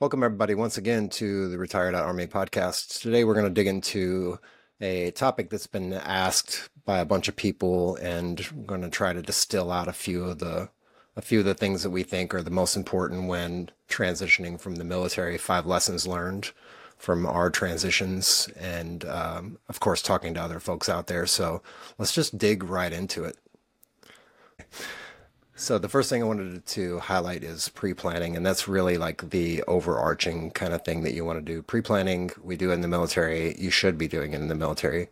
Welcome, everybody, once again to the Retired Army podcast. Today, we're going to dig into a topic that's been asked by a bunch of people, and we're going to try to distill out a few of the a few of the things that we think are the most important when transitioning from the military. Five lessons learned from our transitions, and um, of course, talking to other folks out there. So let's just dig right into it. So the first thing I wanted to highlight is pre-planning, and that's really like the overarching kind of thing that you want to do. Pre-planning, we do in the military. You should be doing it in the military,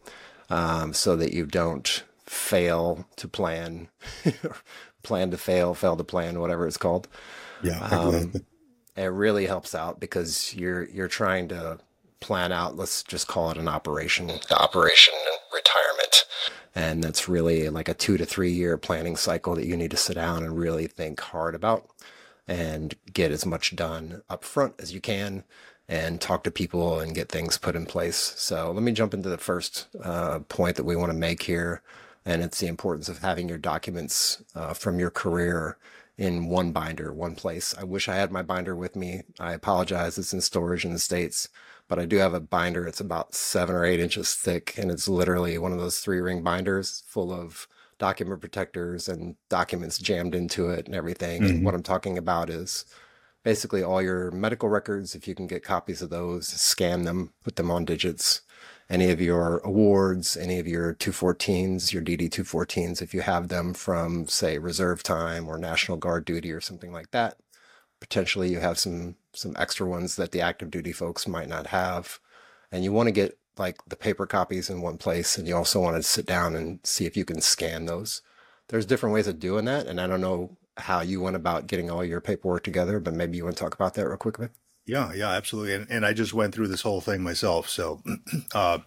um, so that you don't fail to plan, plan to fail, fail to plan, whatever it's called. Yeah, um, it really helps out because you're you're trying to plan out. Let's just call it an operation, The operation retirement and that's really like a two to three year planning cycle that you need to sit down and really think hard about and get as much done up front as you can and talk to people and get things put in place. So let me jump into the first uh, point that we want to make here. And it's the importance of having your documents uh, from your career in one binder, one place. I wish I had my binder with me. I apologize. It's in storage in the States but I do have a binder. It's about seven or eight inches thick, and it's literally one of those three ring binders full of document protectors and documents jammed into it and everything. Mm-hmm. And what I'm talking about is basically all your medical records. If you can get copies of those, scan them, put them on digits. Any of your awards, any of your 214s, your DD 214s, if you have them from, say, reserve time or National Guard duty or something like that, potentially you have some some extra ones that the active duty folks might not have. And you want to get like the paper copies in one place and you also want to sit down and see if you can scan those. There's different ways of doing that and i don't know how you went about getting all your paperwork together but maybe you want to talk about that real quickly yeah yeah absolutely and, and i just went through this whole thing myself so uh,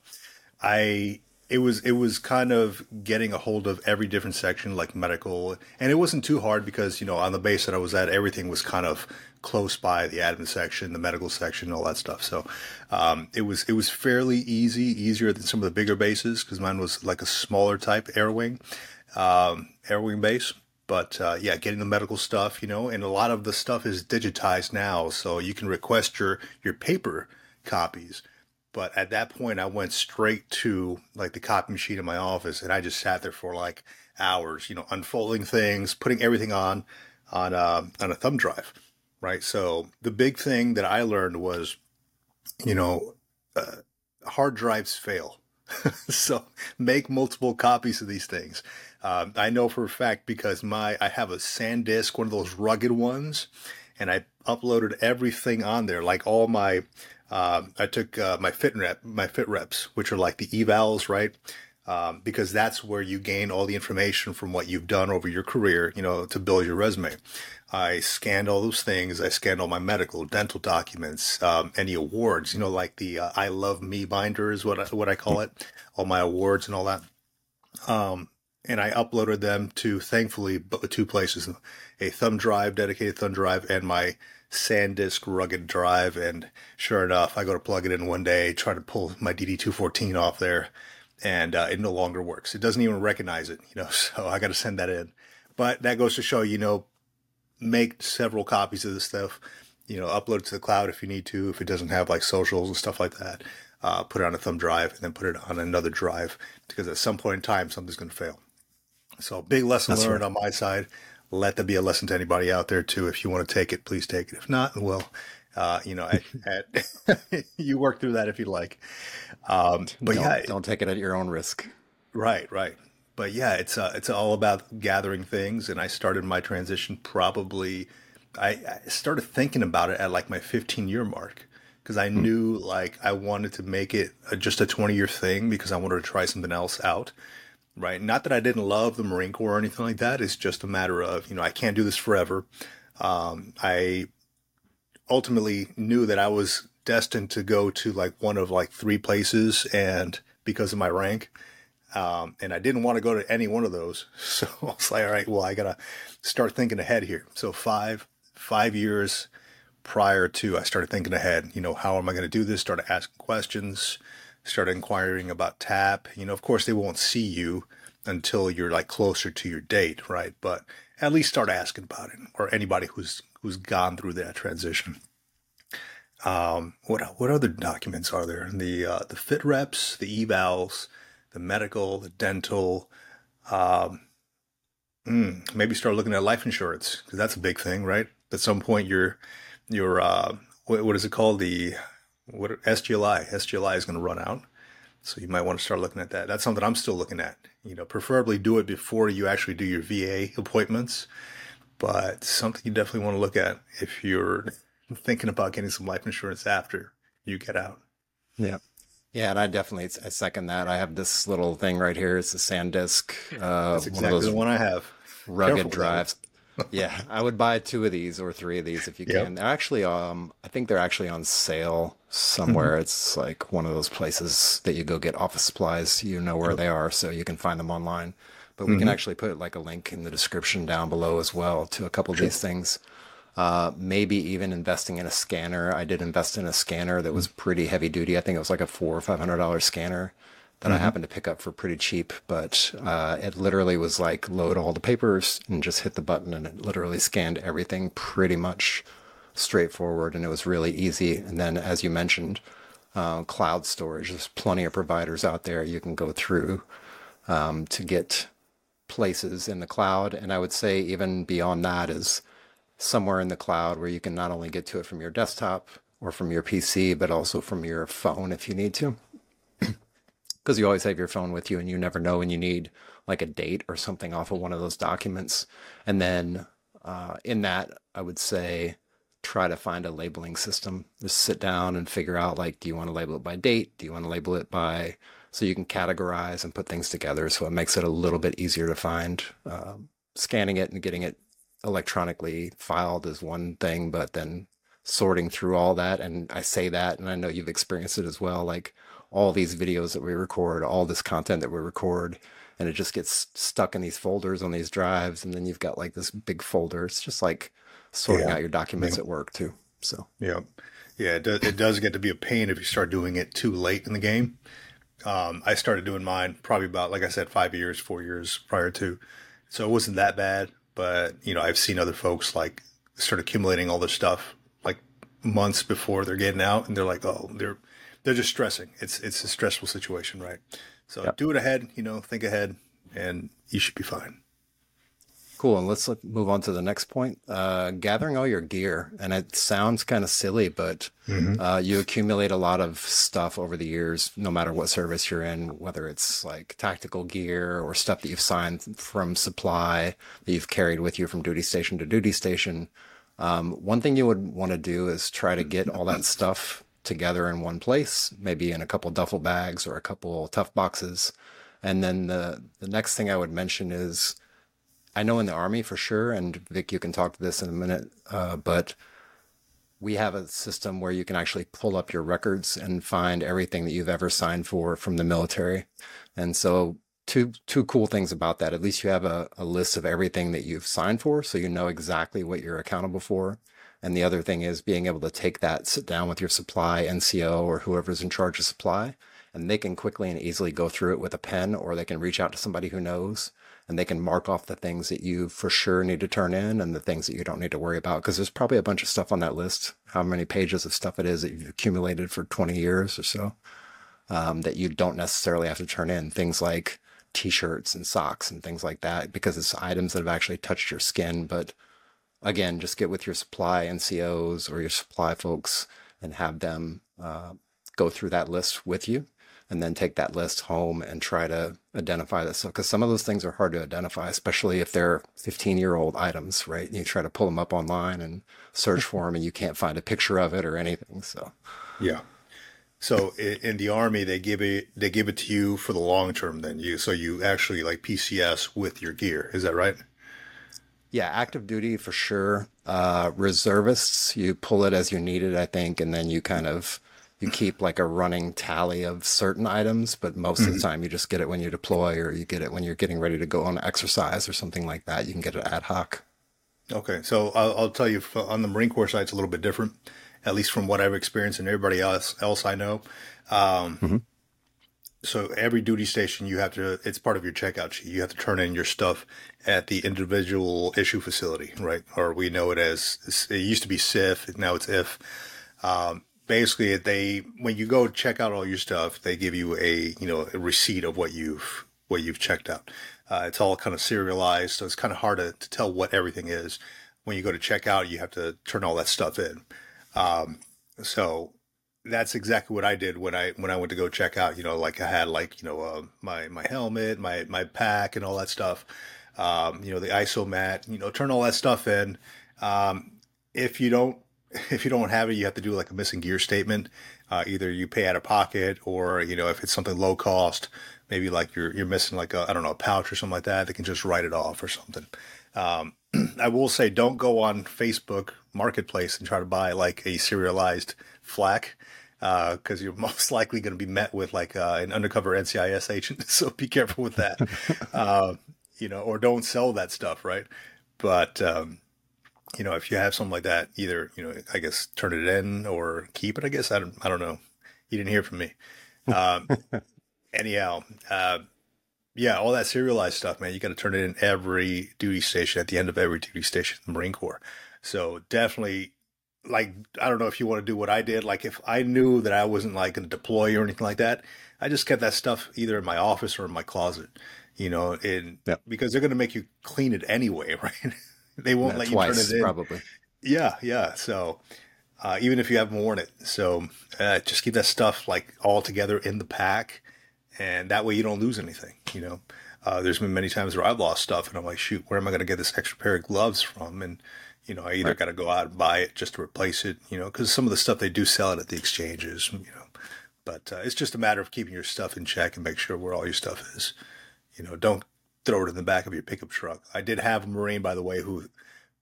i it was it was kind of getting a hold of every different section like medical and it wasn't too hard because you know on the base that i was at everything was kind of close by the admin section the medical section all that stuff. So um, it was it was fairly easy easier than some of the bigger bases because mine was like a smaller type air wing um, air wing base. But uh, yeah getting the medical stuff you know and a lot of the stuff is digitized now so you can request your your paper copies. But at that point, I went straight to like the copy machine in my office, and I just sat there for like hours, you know, unfolding things, putting everything on on uh, on a thumb drive, right? So the big thing that I learned was, you know, uh, hard drives fail. so make multiple copies of these things. Um, I know for a fact because my I have a SanDisk, one of those rugged ones, and I uploaded everything on there, like all my um, I took uh, my fit rep, my fit reps, which are like the evals, right? Um, because that's where you gain all the information from what you've done over your career, you know, to build your resume. I scanned all those things. I scanned all my medical, dental documents, um, any awards, you know, like the uh, I Love Me binder is what I, what I call it, all my awards and all that. Um, and I uploaded them to, thankfully, two places: a thumb drive, dedicated thumb drive, and my SanDisk rugged drive. And sure enough, I go to plug it in one day, try to pull my DD214 off there, and uh, it no longer works. It doesn't even recognize it, you know, so I got to send that in. But that goes to show, you know, make several copies of this stuff, you know, upload it to the cloud if you need to, if it doesn't have like socials and stuff like that. Uh, put it on a thumb drive and then put it on another drive because at some point in time, something's going to fail. So big lesson That's learned right. on my side let that be a lesson to anybody out there too. If you want to take it, please take it. If not, well, uh, you know, at, at you work through that if you like. Um, but don't, yeah, don't take it at your own risk. Right, right. But yeah, it's uh, it's all about gathering things. And I started my transition probably. I, I started thinking about it at like my 15 year mark because I hmm. knew like I wanted to make it a, just a 20 year thing because I wanted to try something else out right? Not that I didn't love the Marine Corps or anything like that. It's just a matter of, you know, I can't do this forever. Um, I ultimately knew that I was destined to go to like one of like three places and because of my rank. Um, and I didn't want to go to any one of those. So I was like, all right, well, I got to start thinking ahead here. So five, five years prior to, I started thinking ahead, you know, how am I going to do this? Started asking questions, start inquiring about TAP. You know, of course, they won't see you until you're like closer to your date, right? But at least start asking about it, or anybody who's who's gone through that transition. Um, what what other documents are there? The uh, the fit reps, the evals, the medical, the dental. Um, mm, maybe start looking at life insurance because that's a big thing, right? At some point, your your uh, what, what is it called? The what SGLI SGLI is going to run out, so you might want to start looking at that. That's something I'm still looking at. You know, preferably do it before you actually do your VA appointments, but something you definitely want to look at if you're thinking about getting some life insurance after you get out. Yeah. Yeah, and I definitely I second that. I have this little thing right here. It's a SanDisk. Uh, That's exactly one of those the one I have. Rugged Careful drives. yeah, I would buy two of these or three of these if you can. They're actually, um, I think they're actually on sale somewhere. Mm-hmm. It's like one of those places that you go get office supplies. You know where yep. they are, so you can find them online. But we mm-hmm. can actually put like a link in the description down below as well to a couple of these things. Uh, maybe even investing in a scanner. I did invest in a scanner that was mm-hmm. pretty heavy duty. I think it was like a four or five hundred dollar scanner that mm-hmm. I happened to pick up for pretty cheap, but uh, it literally was like load all the papers and just hit the button, and it literally scanned everything pretty much straightforward, and it was really easy. And then, as you mentioned, uh, cloud storage. There's plenty of providers out there you can go through um, to get places in the cloud, and I would say even beyond that is somewhere in the cloud where you can not only get to it from your desktop or from your PC, but also from your phone if you need to because you always have your phone with you and you never know when you need like a date or something off of one of those documents. And then uh, in that, I would say try to find a labeling system. Just sit down and figure out like, do you want to label it by date? Do you want to label it by so you can categorize and put things together so it makes it a little bit easier to find. Um, scanning it and getting it electronically filed is one thing, but then sorting through all that, and I say that, and I know you've experienced it as well, like all these videos that we record, all this content that we record, and it just gets stuck in these folders on these drives, and then you've got like this big folder. It's just like sorting yeah. out your documents yeah. at work too. So yeah, yeah, it does, it does get to be a pain if you start doing it too late in the game. Um, I started doing mine probably about, like I said, five years, four years prior to, so it wasn't that bad. But you know, I've seen other folks like start accumulating all this stuff like months before they're getting out, and they're like, oh, they're they're just stressing. It's it's a stressful situation, right? So yep. do it ahead, you know, think ahead, and you should be fine. Cool. And let's look, move on to the next point. Uh, gathering all your gear, and it sounds kind of silly, but mm-hmm. uh, you accumulate a lot of stuff over the years, no matter what service you're in, whether it's like tactical gear or stuff that you've signed from supply that you've carried with you from duty station to duty station. Um, one thing you would want to do is try to get all that stuff together in one place, maybe in a couple duffel bags or a couple tough boxes. And then the, the next thing I would mention is I know in the Army for sure, and Vic, you can talk to this in a minute, uh, but we have a system where you can actually pull up your records and find everything that you've ever signed for from the military. And so two two cool things about that. At least you have a, a list of everything that you've signed for, so you know exactly what you're accountable for. And the other thing is being able to take that, sit down with your supply NCO or whoever's in charge of supply, and they can quickly and easily go through it with a pen, or they can reach out to somebody who knows and they can mark off the things that you for sure need to turn in and the things that you don't need to worry about. Because there's probably a bunch of stuff on that list, how many pages of stuff it is that you've accumulated for 20 years or so, um, that you don't necessarily have to turn in. Things like t-shirts and socks and things like that, because it's items that have actually touched your skin. But again, just get with your supply NCOs or your supply folks and have them uh, go through that list with you and then take that list home and try to identify this. Because some of those things are hard to identify, especially if they're 15 year old items, right? You try to pull them up online and search for them and you can't find a picture of it or anything. So, yeah. So in the army, they give it they give it to you for the long term. Then you so you actually like PCS with your gear. Is that right? Yeah, active duty for sure. Uh, reservists, you pull it as you need it, I think, and then you kind of you keep like a running tally of certain items, but most mm-hmm. of the mm-hmm. time you just get it when you deploy or you get it when you're getting ready to go on exercise or something like that. You can get it ad hoc. Okay, so I'll, I'll tell you on the Marine Corps side, it's a little bit different, at least from what I've experienced and everybody else else I know. Um, mm-hmm. So every duty station, you have to. It's part of your checkout sheet. You have to turn in your stuff at the individual issue facility, right? Or we know it as it used to be SIF, now it's IF. Um, basically they when you go check out all your stuff, they give you a you know a receipt of what you've what you've checked out. Uh, it's all kind of serialized, so it's kind of hard to, to, tell what everything is. When you go to check out, you have to turn all that stuff in. Um, so that's exactly what I did when I when I went to go check out. You know, like I had like you know uh, my my helmet, my my pack, and all that stuff. Um, you know, the isomat. You know, turn all that stuff in. Um, if you don't if you don't have it, you have to do like a missing gear statement. Uh, either you pay out of pocket, or you know, if it's something low cost, maybe like you're you're missing like a I don't know a pouch or something like that. They can just write it off or something. Um, I will say, don't go on Facebook Marketplace and try to buy like a serialized flak because uh, you're most likely going to be met with like uh, an undercover NCIS agent. So be careful with that, uh, you know, or don't sell that stuff, right? But um, you know, if you have something like that, either you know, I guess turn it in or keep it. I guess I don't. I don't know. You didn't hear from me. Um, anyhow, uh, yeah, all that serialized stuff, man. You got to turn it in every duty station at the end of every duty station in the Marine Corps. So definitely, like, I don't know if you want to do what I did. Like, if I knew that I wasn't like going to deploy or anything like that, I just kept that stuff either in my office or in my closet. You know, and because they're going to make you clean it anyway, right? They won't let twice, you turn it in. Probably. Yeah, yeah. So uh, even if you haven't worn it, so uh, just keep that stuff like all together in the pack, and that way you don't lose anything. You know, uh, there's been many times where I've lost stuff, and I'm like, shoot, where am I going to get this extra pair of gloves from? And you know, I either right. got to go out and buy it just to replace it. You know, because some of the stuff they do sell it at the exchanges. You know, but uh, it's just a matter of keeping your stuff in check and make sure where all your stuff is. You know, don't throw it in the back of your pickup truck. I did have a Marine, by the way, who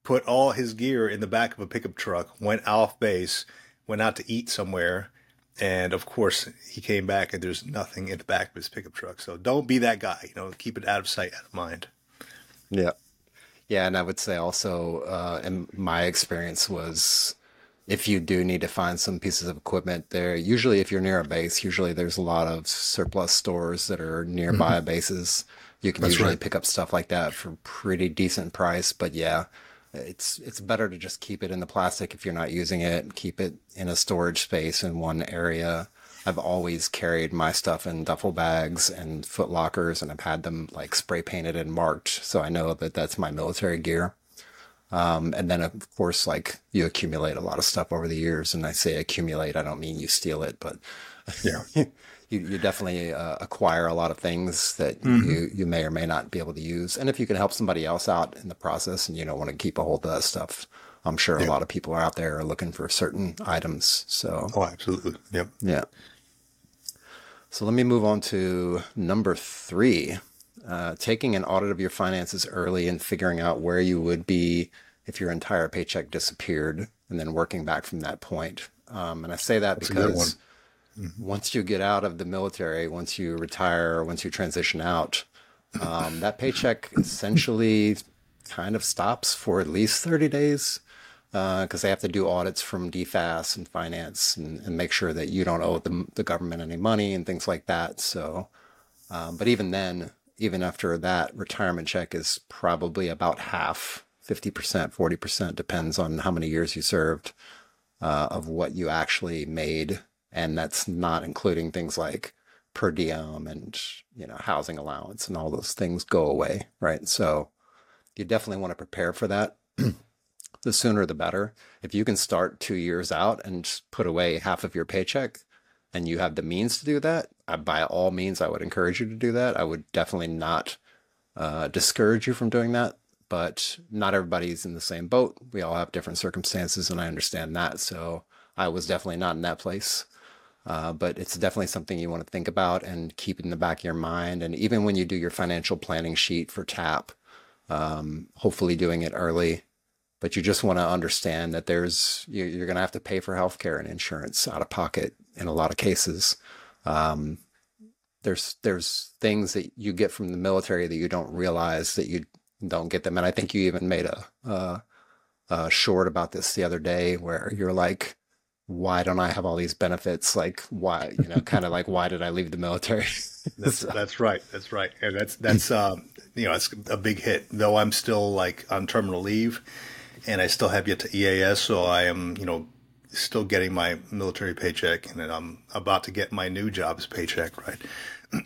put all his gear in the back of a pickup truck, went off base, went out to eat somewhere, and of course he came back and there's nothing in the back of his pickup truck. So don't be that guy. You know, keep it out of sight, out of mind. Yeah, yeah, and I would say also, uh, in my experience was. If you do need to find some pieces of equipment there, usually if you're near a base, usually there's a lot of surplus stores that are nearby mm-hmm. bases you can That's usually right. pick up stuff like that for pretty decent price. But yeah, it's it's better to just keep it in the plastic if you're not using it. Keep it in a storage space in one area. I've always carried my stuff in duffel bags and foot lockers, and I've had them like spray painted and marked, so I know that that's my military gear. Um, and then of course, like you accumulate a lot of stuff over the years, and I say accumulate, I don't mean you steal it, but yeah, you, you definitely uh, acquire a lot of things that mm-hmm. you, you may or may not be able to use. And if you can help somebody else out in the process and you don't want to keep a hold of that stuff, I'm sure a lot of people are out there looking for certain items. So, oh, absolutely. Yep. Yeah. So let me move on to number three. Uh, taking an audit of your finances early and figuring out where you would be if your entire paycheck disappeared, and then working back from that point. Um, and I say that That's because Mm-hmm. Once you get out of the military, once you retire, once you transition out, um, that paycheck essentially kind of stops for at least 30 days because uh, they have to do audits from DFAS and finance and, and, make sure that you don't owe the, the government any money and things like that. So, um, but even then, even after that, retirement check is probably about half, 50%, 40%, depends on how many years you served, uh, of what you actually made and that's not including things like per diem and you know housing allowance and all those things go away right? So you definitely want to prepare for that. The sooner the better. If you can start two years out and put away half of your paycheck and you have the means to do that by all means i would encourage you to do that. I would definitely not uh, discourage you from doing that but not everybody's in the same boat. We all have different circumstances and i understand that. So i was definitely not in that place uh, but it's definitely something you want to think about and keep in the back of your mind. And even when you do your financial planning sheet for TAP, um, hopefully doing it early, but you just want to understand that there's you're going to have to pay for healthcare and insurance out of pocket in a lot of cases. Um, there's there's things that you get from the military that you don't realize that you don't get them. And I think you even made a, a, a short about this the other day where you're like, why don't I have all these benefits? Like why, you know, kind of like why did I leave the military? that's so. that's right. That's right. And that's that's um you know, it's a big hit. Though I'm still like on terminal leave and I still have yet to EAS, so I am, you know, still getting my military paycheck and then I'm about to get my new job's paycheck, right?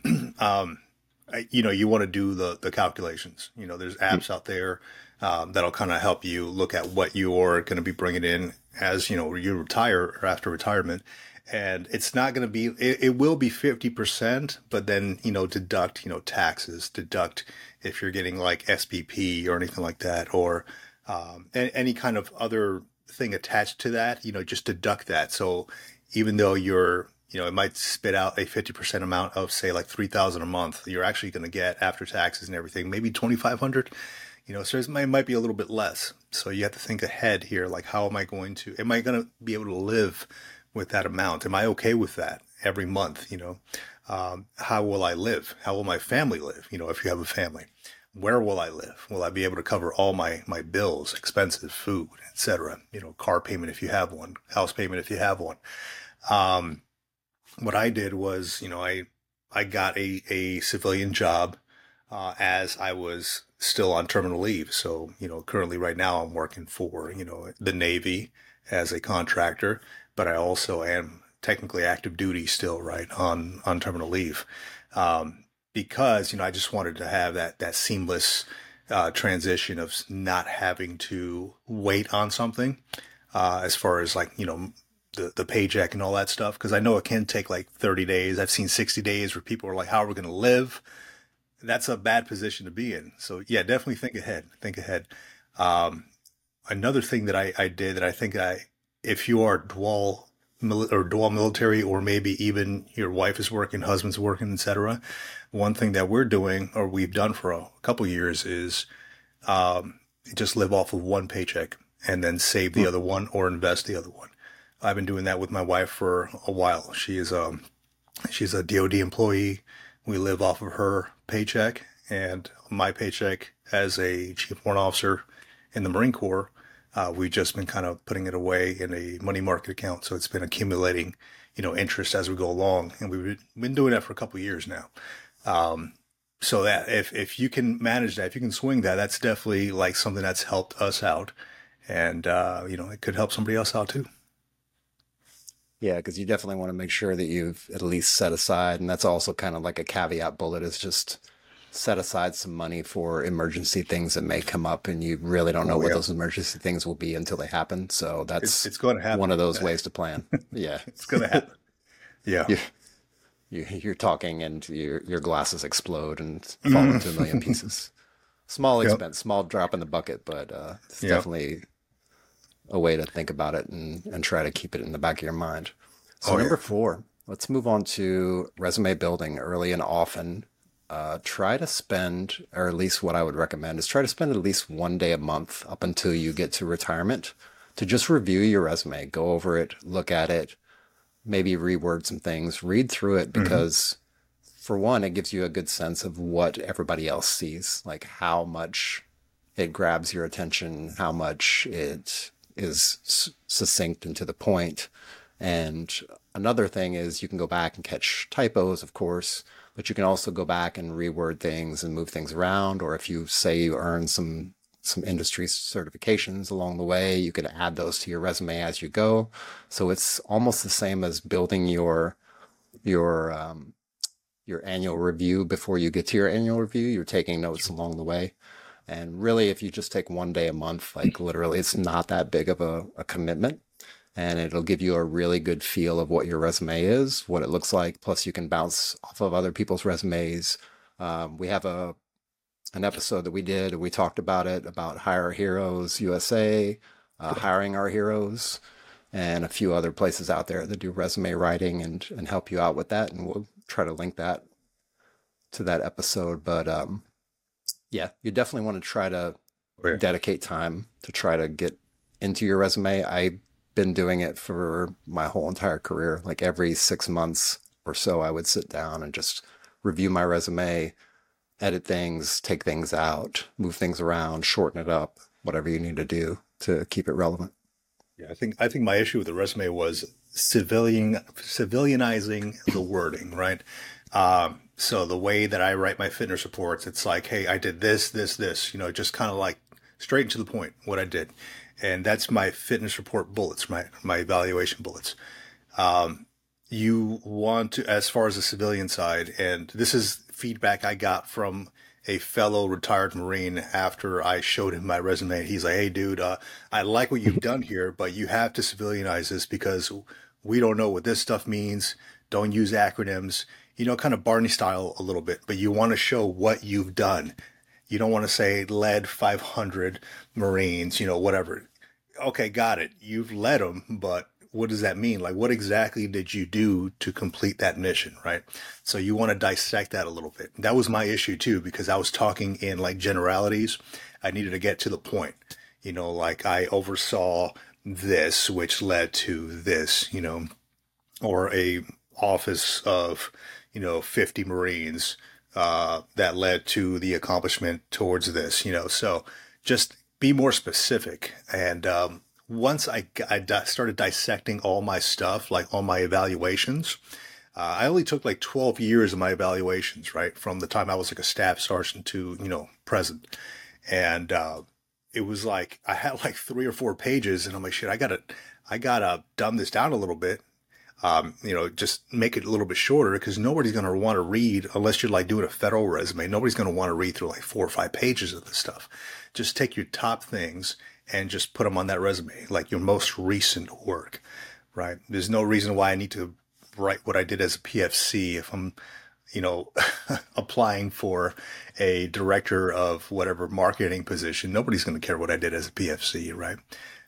um, I, you know, you want to do the, the calculations. You know, there's apps out there um, that'll kind of help you look at what you're going to be bringing in as, you know, you retire or after retirement. And it's not going to be, it, it will be 50%, but then, you know, deduct, you know, taxes, deduct if you're getting like SBP or anything like that, or um, any kind of other thing attached to that, you know, just deduct that. So even though you're, you know, it might spit out a 50% amount of say like 3000 a month, you're actually going to get after taxes and everything, maybe 2500 you know, so it might be a little bit less. So you have to think ahead here, like how am I going to, am I going to be able to live with that amount? Am I okay with that every month? You know, um, how will I live? How will my family live? You know, if you have a family, where will I live? Will I be able to cover all my, my bills, expenses, food, etc.? You know, car payment if you have one, house payment if you have one. Um, what I did was, you know, I, I got a, a civilian job, uh, as I was still on terminal leave. So, you know, currently right now I'm working for, you know, the Navy as a contractor, but I also am technically active duty still, right, on, on terminal leave. Um, because, you know, I just wanted to have that, that seamless, uh, transition of not having to wait on something, uh, as far as like, you know, the, the paycheck and all that stuff. Cause I know it can take like 30 days. I've seen 60 days where people are like, how are we going to live? That's a bad position to be in. So yeah, definitely think ahead, think ahead. Um, another thing that I, I did that I think I, if you are dual or dual military, or maybe even your wife is working, husband's working, etc. One thing that we're doing, or we've done for a couple years, is um, just live off of one paycheck and then save the hmm. other one or invest the other one. I've been doing that with my wife for a while. She is um, she's a DoD employee. We live off of her paycheck and my paycheck as a chief warrant officer in the Marine Corps uh, we've just been kind of putting it away in a money market account. So it's been accumulating, you know, interest as we go along. And we've been doing that for a couple years now. Um, so that if, if you can manage that, if you can swing that, that's definitely like something that's helped us out. And, uh, you know, it could help somebody else out too. Yeah, because you definitely want to make sure that you've at least set aside, and that's also kind of like a caveat bullet is just set aside some money for emergency things that may come up and you really don't know oh, what yeah. those emergency things will be until they happen. So that's it's, it's going to happen. One of those ways to plan. Yeah. it's going to happen. Yeah. You're, you're, talking and your, your glasses explode and fall into a million pieces. Small expense, yep. small drop in the bucket, but uh, it's yep. definitely a way to think about it and, and try to keep it in the back of your mind. So oh, number yeah. four, let's move on to resume building early and often uh, try to spend, or at least what I would recommend is try to spend at least one day a month up until you get to retirement to just review your resume, go over it, look at it, maybe reword some things, read through it mm-hmm. because mm-hmm. for one, it gives you a good sense of what everybody else sees, like how much it grabs your attention, how much it is succinct and to the point. And another thing is you can go back and catch typos, of course but you can also go back and reword things and move things around. Or if you say you earn some some industry certifications along the way, you can add those to your resume as you go. So it's almost the same as building your your um, your annual review before you get to your annual review. You're taking notes along the way. And really, if you just take one day a month, like literally, it's not that big of a, a commitment and it'll give you a really good feel of what your resume is, what it looks like. Plus, you can bounce off of other people's resumes. Um, we have a an episode that we did. We talked about it about Hire Heroes USA, uh, hiring our heroes, and a few other places out there that do resume writing and and help you out with that. And we'll try to link that to that episode. But um, yeah, you definitely want to try to oh, yeah. dedicate time to try to get into your resume. I've been doing it for my whole entire career. Like every six months or so, I would sit down and just review my resume, edit things, take things out, move things around, shorten it up, whatever you need to do to keep it relevant. Yeah, I think I think my issue with the resume was civilian civilianizing the wording, right? Um, so the way that I write my fitness reports, it's like, hey, I did this, this, this, you know, just kind of like straight to the point what I did. and that's my fitness report bullets, my my evaluation bullets. Um, you want to, as far as the civilian side, and this is feedback I got from a fellow retired Marine after I showed him my resume. He's like, "Hey, dude, uh, I like what you've done here, but you have to civilianize this because we don't know what this stuff means. Don't use acronyms. You know, kind of Barney style a little bit, but you want to show what you've done. You don't want to say led 500 Marines, you know, whatever. Okay, got it. You've led them, but what does that mean? Like, what exactly did you do to complete that mission, right? So you want to dissect that a little bit. That was my issue too, because I was talking in like generalities. I needed to get to the point. You know, like I oversaw this, which led to this, you know, or a office of, you know, 50 Marines, uh, that led to the accomplishment towards this, you know, so just be more specific. And, um, once I, I started dissecting all my stuff, like all my evaluations, uh, I only took like 12 years of my evaluations, right? From the time I was like a staff sergeant to, you know, present. And, uh, it was like, I had like three or four pages and I'm like, shit, I gotta, I gotta dumb this down a little bit. Um, you know, just make it a little bit shorter because nobody's going to want to read unless you're like doing a federal resume. Nobody's going to want to read through like four or five pages of this stuff. Just take your top things and just put them on that resume, like your most recent work, right? There's no reason why I need to write what I did as a PFC if I'm, you know, applying for a director of whatever marketing position. Nobody's going to care what I did as a PFC, right?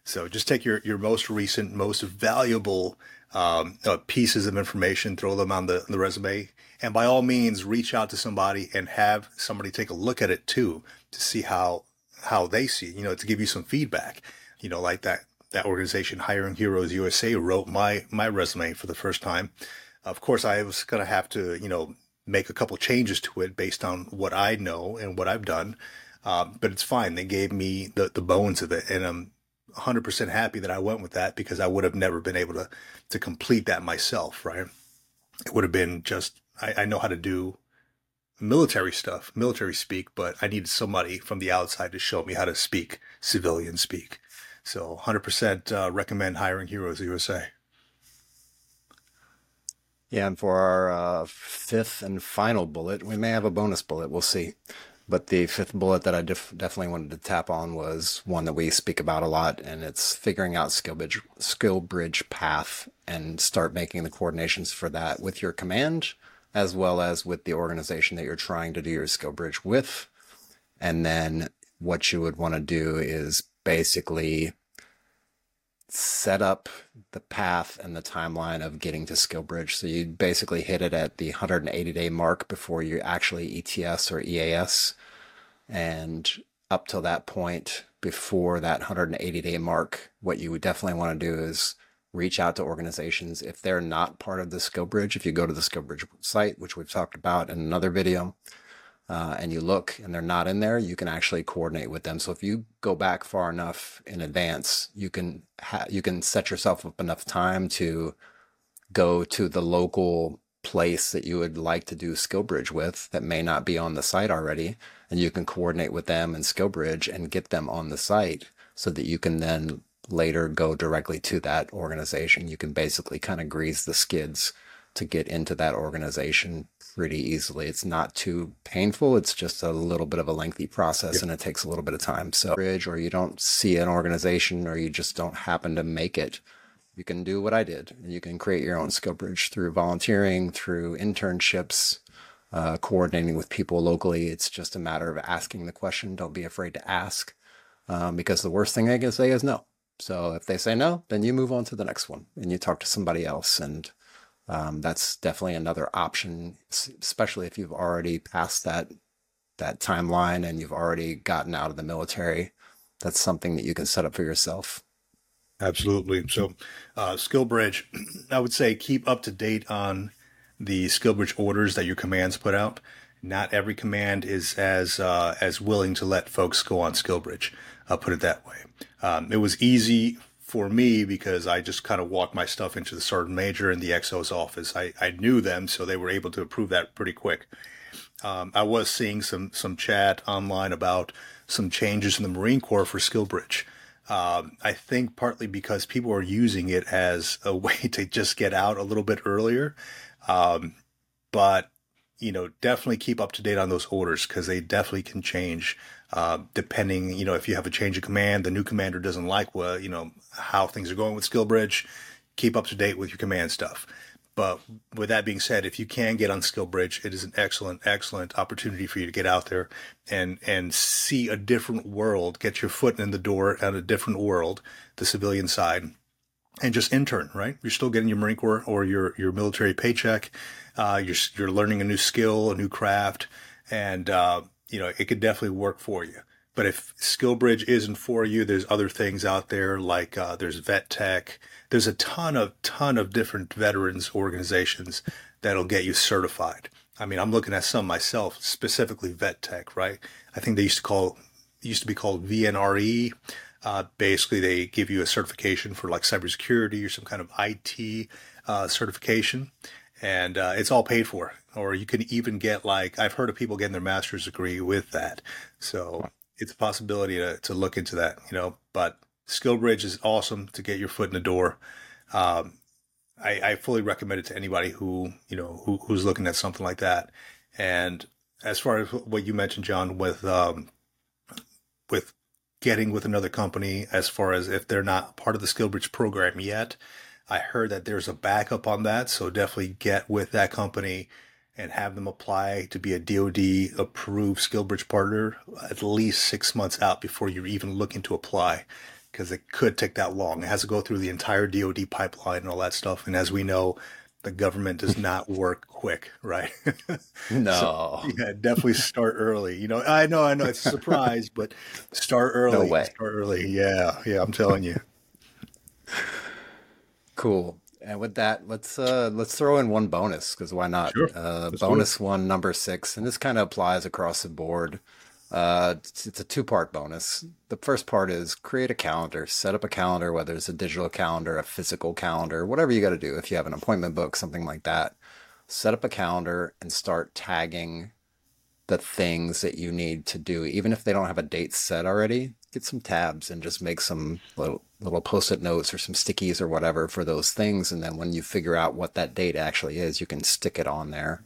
So just take your, your most recent, most valuable um, uh, pieces of information, throw them on the, the resume, and by all means, reach out to somebody and have somebody take a look at it too to see how how they see you know, to give you some feedback. You know, like that that organization Hiring Heroes USA wrote my my resume for the first time. Of course, I was going to have to, you know, make a couple changes to it based on what I know and what I've done. Um, but it's fine. They gave me the, the bones of it, and I'm 100% happy that I went with that because I would have never been able to to complete that myself. Right? It would have been just I, I know how to do military stuff, military speak, but I needed somebody from the outside to show me how to speak civilian speak. So 100% uh, recommend hiring Heroes USA. Yeah, and for our uh, fifth and final bullet, we may have a bonus bullet. We'll see. But the fifth bullet that I def- definitely wanted to tap on was one that we speak about a lot, and it's figuring out skill bridge, skill bridge path and start making the coordinations for that with your command as well as with the organization that you're trying to do your skill bridge with. And then what you would want to do is basically set up the path and the timeline of getting to Skillbridge. So you basically hit it at the 180 day mark before you actually ETS or EAS. And up till that point, before that 180 day mark, what you would definitely want to do is reach out to organizations if they're not part of the Skillbridge. If you go to the Skillbridge site, which we've talked about in another video, uh, and you look and they're not in there, you can actually coordinate with them. So if you go back far enough in advance, you can ha- you can set yourself up enough time to go to the local place that you would like to do skill bridge with that may not be on the site already and you can coordinate with them in skill bridge and get them on the site so that you can then later go directly to that organization. You can basically kind of grease the skids to get into that organization pretty easily. It's not too painful. It's just a little bit of a lengthy process and it takes a little bit of time. So, bridge, or you don't see an organization or you just don't happen to make it, you can do what I did. You can create your own skill bridge through volunteering, through internships, uh, coordinating with people locally. It's just a matter of asking the question. Don't be afraid to ask um, because the worst thing they can say is no. So if they say no, then you move on to the next one and you talk to somebody else. And um, that's definitely another option, especially if you've already passed that that timeline and you've already gotten out of the military. That's something that you can set up for yourself. Absolutely. So, uh, SkillBridge, I would say keep up to date on the SkillBridge orders that your commands put out. Not every command is as uh, as willing to let folks go on SkillBridge. I'll put it that way. Um, it was easy for me because I just kind of walked my stuff into the sergeant major in the XO's office. I, I knew them, so they were able to approve that pretty quick. Um, I was seeing some some chat online about some changes in the Marine Corps for SkillBridge. Um, I think partly because people are using it as a way to just get out a little bit earlier. Um, but you know, definitely keep up to date on those orders because they definitely can change uh, depending. You know, if you have a change of command, the new commander doesn't like what you know how things are going with SkillBridge. Keep up to date with your command stuff. But with that being said, if you can get on SkillBridge, it is an excellent, excellent opportunity for you to get out there and and see a different world, get your foot in the door at a different world, the civilian side, and just intern. Right, you're still getting your Marine Corps or your your military paycheck. Uh, you're you're learning a new skill, a new craft, and uh, you know it could definitely work for you. But if SkillBridge isn't for you, there's other things out there like uh, there's Vet Tech. There's a ton of ton of different veterans organizations that'll get you certified. I mean, I'm looking at some myself, specifically Vet Tech, right? I think they used to call used to be called VNRE. Uh, basically, they give you a certification for like cybersecurity or some kind of IT uh, certification, and uh, it's all paid for. Or you can even get like I've heard of people getting their master's degree with that. So it's a possibility to, to look into that, you know. But SkillBridge is awesome to get your foot in the door. Um, I, I, fully recommend it to anybody who you know who, who's looking at something like that. And as far as what you mentioned, John, with um, with getting with another company, as far as if they're not part of the SkillBridge program yet, I heard that there's a backup on that. So definitely get with that company and have them apply to be a DoD approved SkillBridge partner at least six months out before you're even looking to apply, because it could take that long. It has to go through the entire DoD pipeline and all that stuff. And as we know, the government does not work quick, right? No. so, yeah, definitely start early. You know, I know, I know it's a surprise, but start early. No way. Start early. Yeah, yeah, I'm telling you. Cool. And with that, let's uh, let's throw in one bonus because why not? Sure. Uh, bonus one, number six, and this kind of applies across the board. Uh, it's, it's a two part bonus. The first part is create a calendar, set up a calendar, whether it's a digital calendar, a physical calendar, whatever you got to do. If you have an appointment book, something like that, set up a calendar and start tagging the things that you need to do, even if they don't have a date set already. Get some tabs and just make some little little post-it notes or some stickies or whatever for those things, and then when you figure out what that date actually is, you can stick it on there.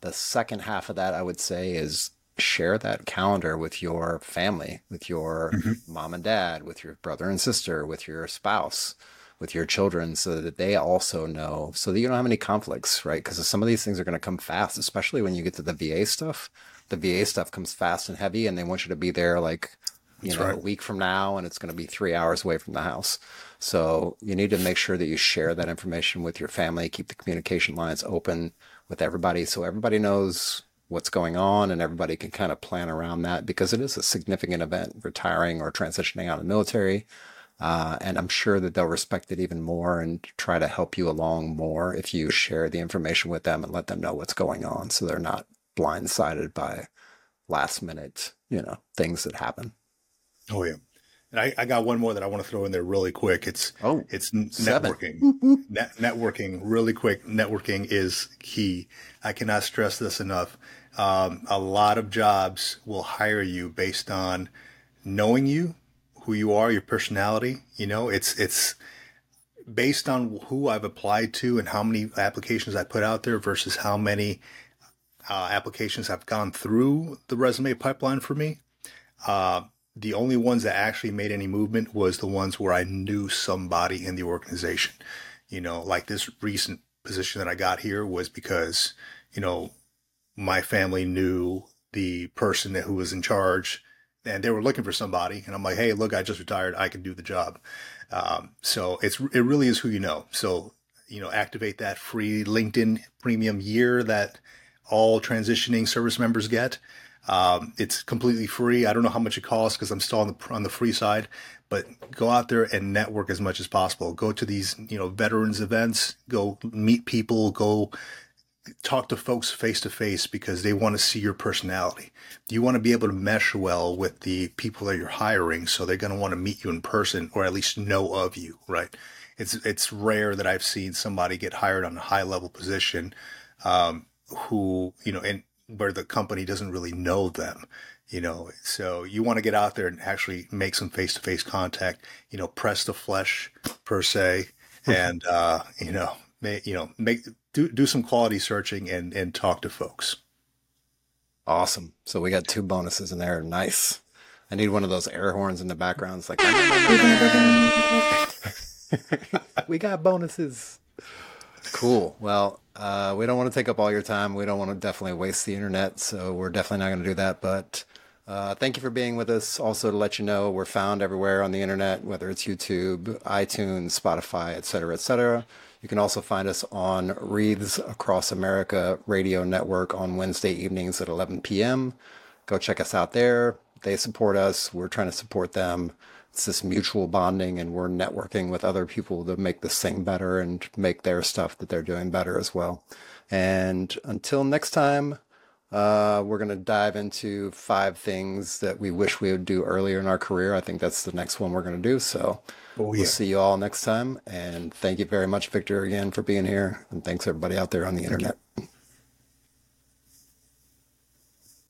The second half of that, I would say, is share that calendar with your family, with your mm-hmm. mom and dad, with your brother and sister, with your spouse, with your children, so that they also know, so that you don't have any conflicts, right? Because some of these things are going to come fast, especially when you get to the VA stuff. The VA stuff comes fast and heavy, and they want you to be there like you That's know, right. a week from now, and it's going to be three hours away from the house. So you need to make sure that you share that information with your family, keep the communication lines open with everybody so everybody knows what's going on and everybody can kind of plan around that because it is a significant event, retiring or transitioning out of the military. Uh, and I'm sure that they'll respect it even more and try to help you along more if you share the information with them and let them know what's going on so they're not blindsided by last minute, you know, things that happen. Oh yeah. And I, I got one more that I want to throw in there really quick. It's oh, it's networking. Net, networking really quick. Networking is key. I cannot stress this enough. Um, a lot of jobs will hire you based on knowing you, who you are, your personality. You know, it's it's based on who I've applied to and how many applications I put out there versus how many uh, applications have gone through the resume pipeline for me. Uh, the only ones that actually made any movement was the ones where I knew somebody in the organization. You know, like this recent position that I got here was because, you know, my family knew the person who was in charge and they were looking for somebody. And I'm like, hey, look, I just retired. I can do the job. Um, so it's, it really is who you know. So, you know, activate that free LinkedIn premium year that all transitioning service members get. Um, it's completely free. I don't know how much it costs because I'm still on the on the free side, but go out there and network as much as possible. Go to these you know veterans events. Go meet people. Go talk to folks face to face because they want to see your personality. You want to be able to mesh well with the people that you're hiring, so they're going to want to meet you in person or at least know of you, right? It's it's rare that I've seen somebody get hired on a high level position um, who you know and where the company doesn't really know them. You know, so you want to get out there and actually make some face to face contact. You know, press the flesh per se, and uh, you know, may, you know, make do do some quality searching and and talk to folks. Awesome. So we got two bonuses in there. Nice. I need one of those air horns in the background. It's like we got bonuses. Cool. Well, uh, we don't want to take up all your time. We don't want to definitely waste the internet, so we're definitely not going to do that. But uh, thank you for being with us. Also, to let you know, we're found everywhere on the internet, whether it's YouTube, iTunes, Spotify, et cetera, et cetera. You can also find us on Wreaths Across America Radio Network on Wednesday evenings at 11 p.m. Go check us out there. They support us. We're trying to support them. It's this mutual bonding, and we're networking with other people to make this thing better and make their stuff that they're doing better as well. And until next time, uh, we're going to dive into five things that we wish we would do earlier in our career. I think that's the next one we're going to do. So oh, yeah. we'll see you all next time. And thank you very much, Victor, again for being here. And thanks everybody out there on the internet.